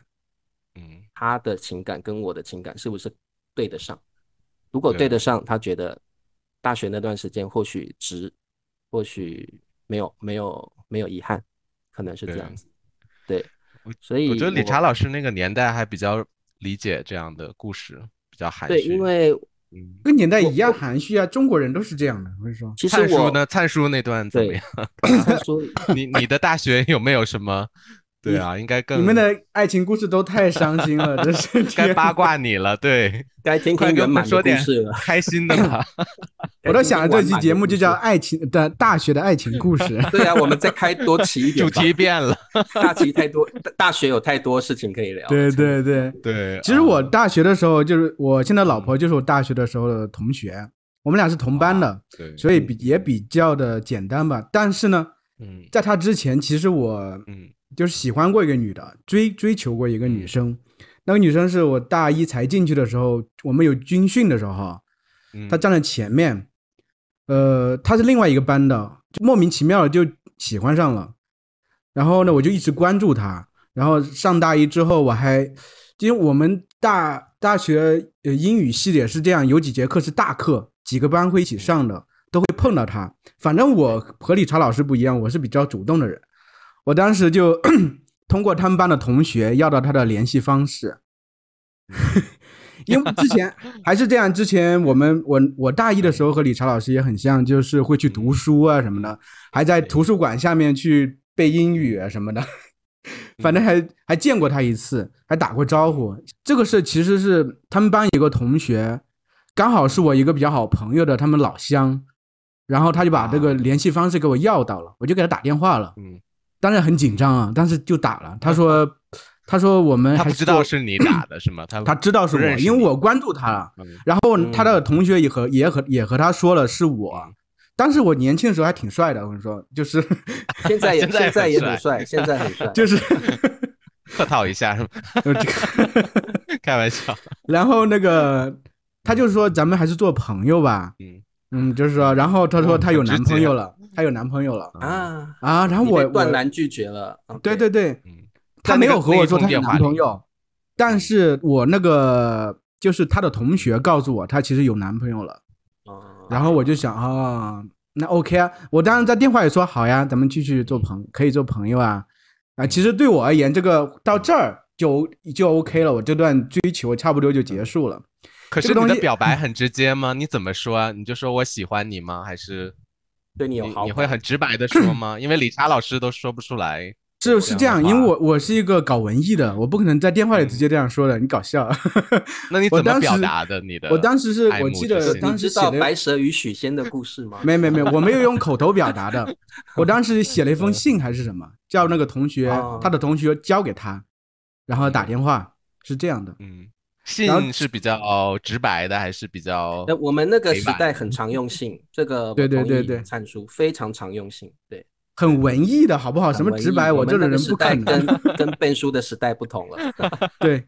嗯。他的情感跟我的情感是不是对得上？如果对对。得上，他觉得大学那段时间或许值，或许没有没有没有遗憾，可能是这样。对子。对我，所以我觉得理查老师那个年代还比较理解这样的故事，比较含蓄对，因为嗯，跟年代一样含蓄啊，中国人都是这样的。我跟你说，其实我灿叔呢？灿叔那段怎么样？灿 叔你你的大学有没有什么？对啊，应该更你们的爱情故事都太伤心了，真是该八卦你了。对，该听听圆满说点故事了。开心的吧。我都想了这期节目就叫《爱情的大学的爱情故事》。对啊，我们再开多期一点主。题变了。大题太多，大大学有太多事情可以聊。对对对，对，其实我啊大学的时候，就是我现在老婆就是我大学的时候的同学，我们俩是同班的，对，所以比也比较的简单吧。但是呢，嗯在她之前，其实我嗯就是喜欢过一个女的，追追求过一个女生。那个女生是我大一才进去的时候，我们有军训的时候，嗯，她站在前面，呃，她是另外一个班的，就莫名其妙的就喜欢上了。然后呢，我就一直关注她。然后上大一之后，我还因为我们大大学呃英语系也是这样，有几节课是大课，几个班会一起上的，都会碰到她。反正我和理查老师不一样，我是比较主动的人。我当时就 通过他们班的同学要到他的联系方式，因为之前 还是这样。之前我们我我大一的时候和理查老师也很像，就是会去读书啊什么的，还在图书馆下面去背英语啊什么的。反正还还见过他一次，还打过招呼。这个事其实是他们班有个同学，刚好是我一个比较好朋友的他们老乡，然后他就把这个联系方式给我要到了，我就给他打电话了。嗯，当然很紧张啊，但是就打了。他说，他说我们他知道是你打的是吗？他他知道是我，因为我关注他了。嗯然后他的同学也和也和也和他说了是我。当时我年轻的时候还挺帅的，我跟你说，就是 现在也 现在也很帅，现在很帅。就是 客套一下是吗？呃这个开玩笑。然后那个他就说咱们还是做朋友吧，嗯嗯，就是说，然后他说哦他有男朋友了，他有男朋友了。啊，啊，然后我断我然拒绝了。对对对，她，没有和我说她有男朋友，但是我那个就是她的同学告诉我她其实有男朋友了，哦。然后我就想啊、那 OK 啊，我当时在电话里说好呀，咱们继续做朋可以做朋友啊。啊，其实对我而言，这个到这儿就就 OK 了，我这段追求差不多就结束了。可是你的表白很直接吗？你怎么说？啊？你就说我喜欢你吗？还是对你有好你你会很直白的说吗？因为理查老师都说不出来。是是这样，因为我我是一个搞文艺的，我不可能在电话里直接这样说的，你搞笑。那你 我当时怎么表达的？你的我当时是我记得当时写的白蛇与许仙的故事吗？没没没，我没有用口头表达的，我当时写了一封信还是什么，叫那个同学哦他的同学交给他，然后打电话是这样的。嗯，信是比较直白的，还是比较那我们那个时代很常用信，这个对对对对灿叔非常常用信，对，很文艺的好不好？什么直白，我这种人不可时代跟。跟背书的时代不同了。对，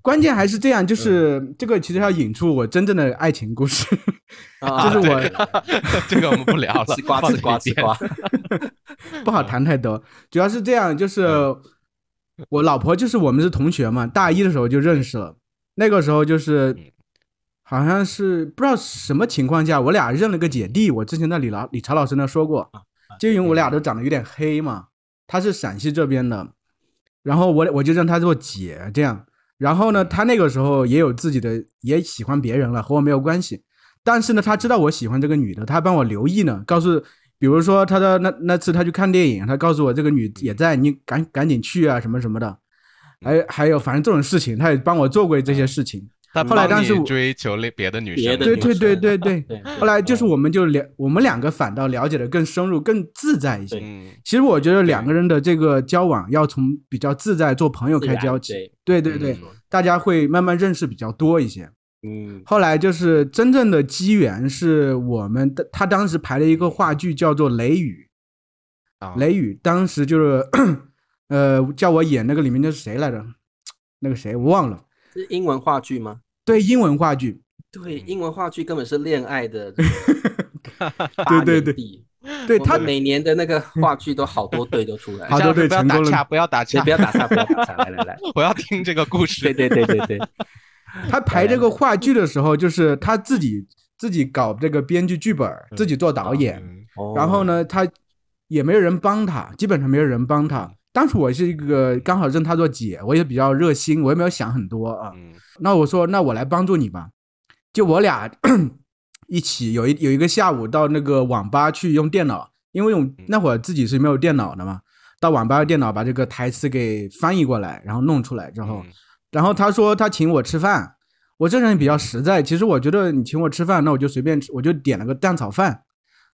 关键还是这样，就是这个其实要引出我真正的爱情故事，啊就是我这个我们不聊了，吃瓜放吃瓜吃瓜，不好谈太多。主要是这样，就是我老婆就是我们是同学嘛，大一的时候就认识了，那个时候就是嗯好像是不知道什么情况下，我俩认了个姐弟。我之前在李老李朝老师那说过，就因为我俩都长得有点黑嘛，他是陕西这边的，然后我我就认他做姐这样。然后呢，他那个时候也有自己的，也喜欢别人了，和我没有关系。但是呢，他知道我喜欢这个女的，他帮我留意呢，告诉，比如说他的那那次他去看电影，他告诉我这个女也在，你赶赶紧去啊，什么什么的。还还有反正这种事情，他也帮我做过这些事情。他后来当时我追求了别的女生，对对对对对。后来就是我们就了，我们两个反倒了解的更深入、更自在一些。其实我觉得两个人的这个交往要从比较自在做朋友开交起。对，对对大家会慢慢认识比较多一些。嗯，后来就是真正的机缘，是我们的他当时排了一个话剧叫做《雷雨》，啊雷雨当时就是呃叫我演那个里面的是谁来着？那个谁我忘了。是英文话剧吗？对，英文话剧，对，英文话剧根本是恋爱的对对对对，对他每年的那个话剧都好多对都出来，好多对不要成功了打岔，不要打岔不，要打岔，不要打岔，来来来，我要听这个故事。对对对对对，他排这个话剧的时候，就是他自己自己搞这个编剧剧本，自己做导演。然后？呢，他也没有人帮他，基本上没有人帮他。当时我是一个刚好认她做姐，我也比较热心，我也没有想很多啊。嗯那我说，那我来帮助你吧。就我俩 一起有一有一个下午到那个网吧去用电脑，因为我那会儿自己是没有电脑的嘛，到网吧用电脑把这个台词给翻译过来，然后弄出来之后，嗯然后他说他请我吃饭，我这人比较实在，其实我觉得你请我吃饭，那我就随便吃，我就点了个蛋炒饭。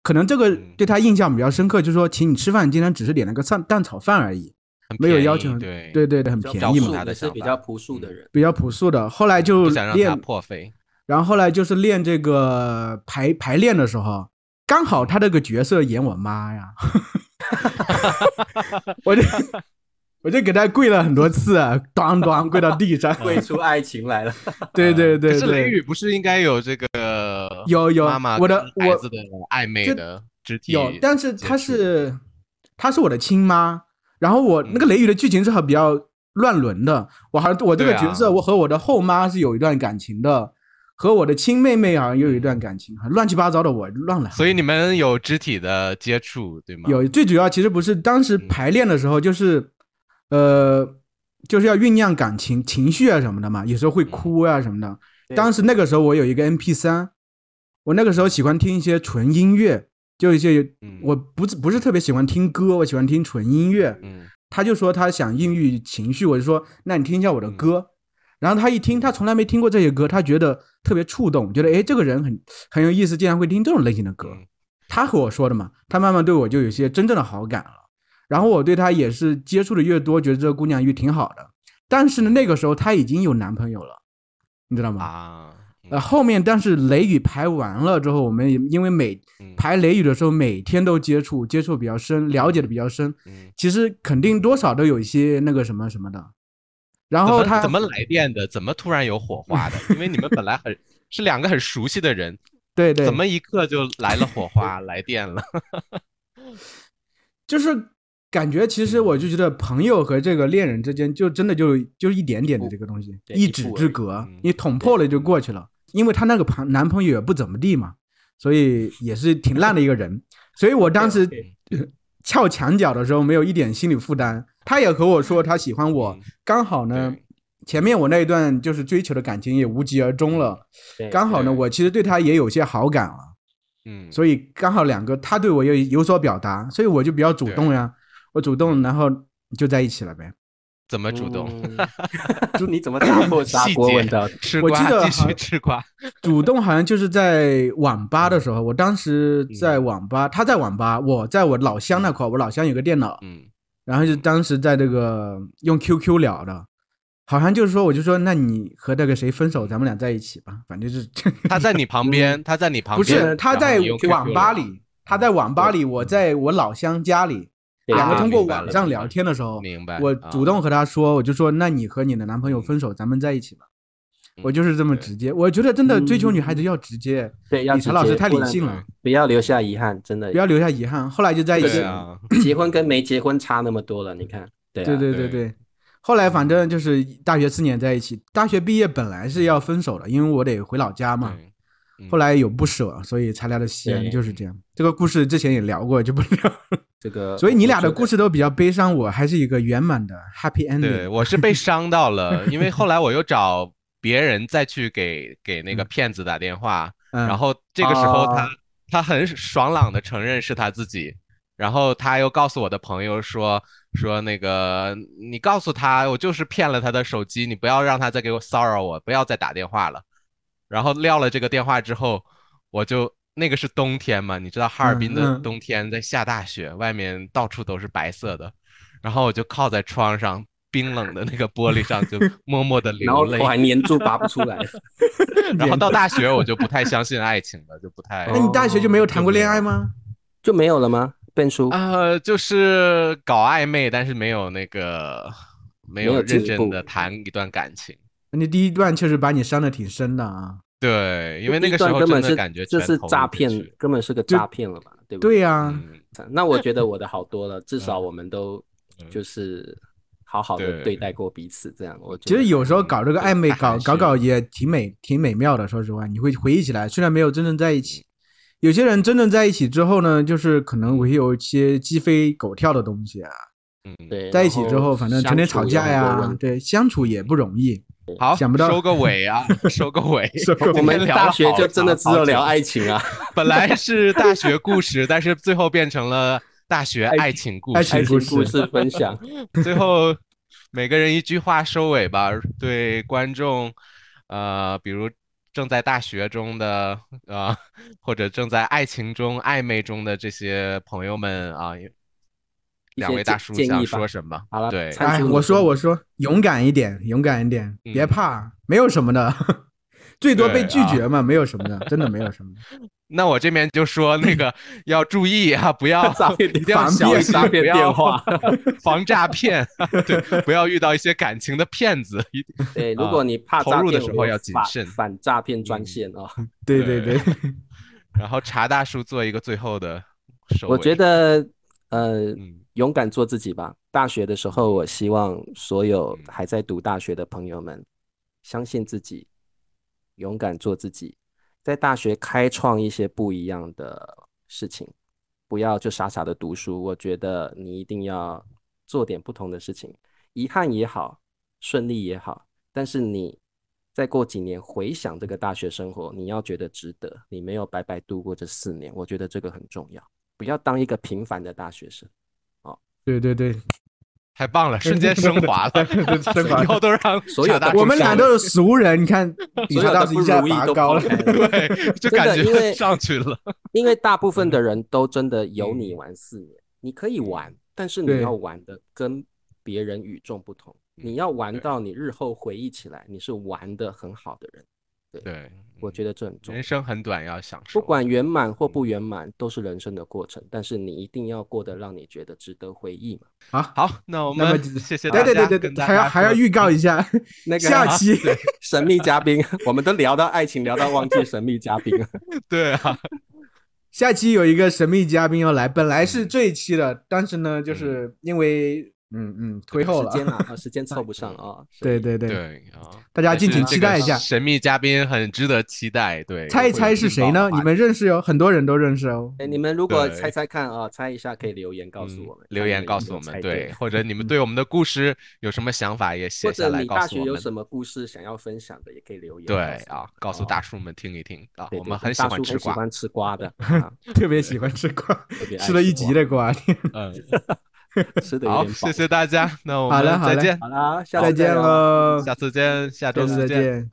可能这个嗯对他印象比较深刻，就是说请你吃饭，今天只是点了个蛋蛋炒饭而已，没有要求对对对对，很便宜嘛他的是比较朴素的人，比较朴素的。后来就想让他练，破费。然后后来就是练这个排排练的时候，刚好他这个角色演我妈呀，我就我就给他跪了很多次，啊，咣咣跪到地上。跪出爱情来了。对对对可是雷对，雨不是应该有这个有有妈妈我的我跟孩子的暧昧的肢体有，但是她是她是我的亲妈，然后我那个嗯雷雨的剧情是很比较乱伦的，我好像我这个角色，我和我的后妈是有一段感情的，和我的亲妹妹好像又有一段感情，乱七八糟的我乱了。所以你们有肢体的接触，对吗？有最主要其实不是当时嗯排练的时候，就是，呃，就是要酝酿感情情绪啊什么的嘛，有时候会哭啊什么的。对当时那个时候我有一个 MP 三，我那个时候喜欢听一些纯音乐，就一些嗯我不是不是特别喜欢听歌，我喜欢听纯音乐。嗯他就说他想孕育情绪，我就说那你听一下我的歌。然后他一听，他从来没听过这些歌，他觉得特别触动，觉得诶这个人很很有意思，竟然会听这种类型的歌。嗯他和我说的嘛，他慢慢对我就有些真正的好感了。然后我对她也是接触的越多，觉得这个姑娘越挺好的。但是呢，那个时候她已经有男朋友了，你知道吗？啊，呃，后面但是雷雨排完了之后，我们也因为每嗯排雷雨的时候，每天都接触，接触比较深，了解的比较深，嗯，其实肯定多少都有一些那个什么什么的。然后他怎么来电的？怎么突然有火花的？因为你们本来很是两个很熟悉的人，对对，怎么一刻就来了火花，来电了？就是感觉其实我就觉得朋友和这个恋人之间就真的就就一点点的这个东西，一指之隔嗯，你捅破了就过去了。因为她那个朋男朋友也不怎么地嘛，所以也是挺烂的一个人。所以我当时对撬 墙角的时候没有一点心理负担。她也和我说她喜欢我嗯，刚好呢，前面我那一段就是追求的感情也无疾而终了，刚好呢，我其实对她也有些好感了。嗯，所以刚好两个他对我有有所表达，所以我就比较主动呀，我主动，然后就在一起了呗。怎么主动？嗯你怎么打破砂细节锅问到底？吃我记瓜，继续吃瓜。主动好像就是在网吧的时候，我当时在网吧，他在网吧，我在我老乡那块儿，我老乡有个电脑，嗯然后就当时在这个用 QQ 聊的，好像就是说，我就说，那你和那个谁分手，咱们俩在一起吧，反正就是 他在你旁边，他在你旁边不，是他在网吧里，他在网吧里，我在我老乡家里，两个啊通过网上聊天的时候，明白。我啊主动和他说，我就说，那你和你的男朋友分手，咱们在一起吧。我就是这么直接，我觉得真的追求女孩子要直接。对，要理查老师太理性了，不要留下遗憾，真的不。要留下遗憾。后来就在一起 结婚跟没结婚差那么多了，你看，对啊，对对对对。后来反正就是大学四年在一起，大学毕业本来是要分手的，因为我得回老家嘛。后来有不舍，所以才来了西安，就是这样。这个故事之前也聊过，就不聊。这个，所以你俩的故事，都比较悲伤，我还是一个圆满的 happy，ending。我是被伤到了，因为后来我又找别人再去给给那个骗子打电话，嗯，然后这个时候他、啊他很爽朗的承认是他自己，然后他又告诉我的朋友说说那个你告诉他我就是骗了他的手机，你不要让他再给我骚扰我，不要再打电话了。然后撂了这个电话之后，我就那个是冬天嘛，你知道哈尔滨的冬天在下大雪，外面到处都是白色的，然后我就靠在窗上。冰冷的那个玻璃上就 默默的流泪后我，还粘住拔不出来，然后到大学我就不太相信爱情了，就不太。那你大学就没有谈过恋爱吗？就没有了吗？笨叔，呃，就是搞暧昧，但是没有那个没有认真的谈一段感情。你第一段确实把你伤的挺深的啊。对，因为那个时候段根本是这是诈骗，根本是个诈骗了吧？对不对？对呀、嗯，那我觉得我的好多了，至少我们都嗯就是好好的对对待过彼此，这样我觉其实有时候搞这个暧昧，搞搞搞也挺美，挺美妙的。说实话，你会回忆起来，虽然没有真正在一起，有些人真正在一起之后呢，就是可能会有一些鸡飞狗跳的东西啊。嗯，对在一起之后，反正成天吵架呀，对，相处也不容易。好，想不到收个尾啊，收个尾。我们聊大学就真的只有聊爱情啊，本来是大学故事，但是最后变成了大学爱情故事。爱情情故事分享。最后每个人一句话收尾吧，对观众，呃，比如正在大学中的呃，或者正在爱情中暧昧中的这些朋友们啊，两位大叔想建议说什么？好了对，哎，我说说我说，勇敢一点，勇敢一点，别嗯怕，没有什么的，最多被拒绝嘛，没有什么的，真的没有什么的。那我这边就说那个 要注意啊，不要诈骗一定要小心，不要电话，防诈骗，对，不要遇到一些感情的骗子。对，如啊果你怕投，入的时候要谨慎反诈骗专嗯线啊。对对对，然后查大叔做一个最后的收尾。我觉得，呃，嗯勇敢做自己吧。大学的时候，我希望所有嗯还在读大学的朋友们，相信自己，勇敢做自己，在大学开创一些不一样的事情，不要就傻傻的读书。我觉得你一定要做点不同的事情，遗憾也好，顺利也好，但是你再过几年回想这个大学生活，你要觉得值得，你没有白白度过这四年，我觉得这个很重要。不要当一个平凡的大学生。对对对，太棒了，瞬间升华了，升华以后 都让所有大我们俩都是 俗人，你看理查所有的不大师一下如意都拔高了。对，就真的感觉因为上去了。因为大部分的人都真的有嗯。你玩四年，你可以玩，但是你要玩的跟别人与众不同，你嗯要玩到你日后回忆起来，你是玩的很好的人。对，我觉得这很重要人。生很短，要享受。不管圆满或不圆满，都是人生的过程，但是你一定要过得让你觉得值得回忆嘛。好，好，那我们谢谢大家，对对对对还要还要预告一下 那个下期。神秘嘉宾，我们都聊到爱情，聊到忘记神秘嘉宾了。对啊，下期有一个神秘嘉宾要来，本来是这一期的，但是呢，就是因为嗯嗯推后了时，间 啊，啊时间凑不上啊。对对对，对啊，大家敬请期待一下神秘嘉宾很值得期待，对，猜一猜是谁呢？你们认识有，很多人都认识哦。哎，你们如果猜猜看啊，猜一下可以留言告诉嗯我们，留言告诉我们，对，或者你们对我们的故事有什么想法也写或下来者你大告诉我们。学有什么故事想要分享的，也可以留言。对啊，告诉大叔，们听一听啊，我们很喜欢吃瓜，喜欢吃瓜的，啊特别喜欢吃瓜，吃了一集的瓜。嗯，吃的有好，点饱谢。谢大家，那我们再见，好了，下次见喽，下次见，下周再。见。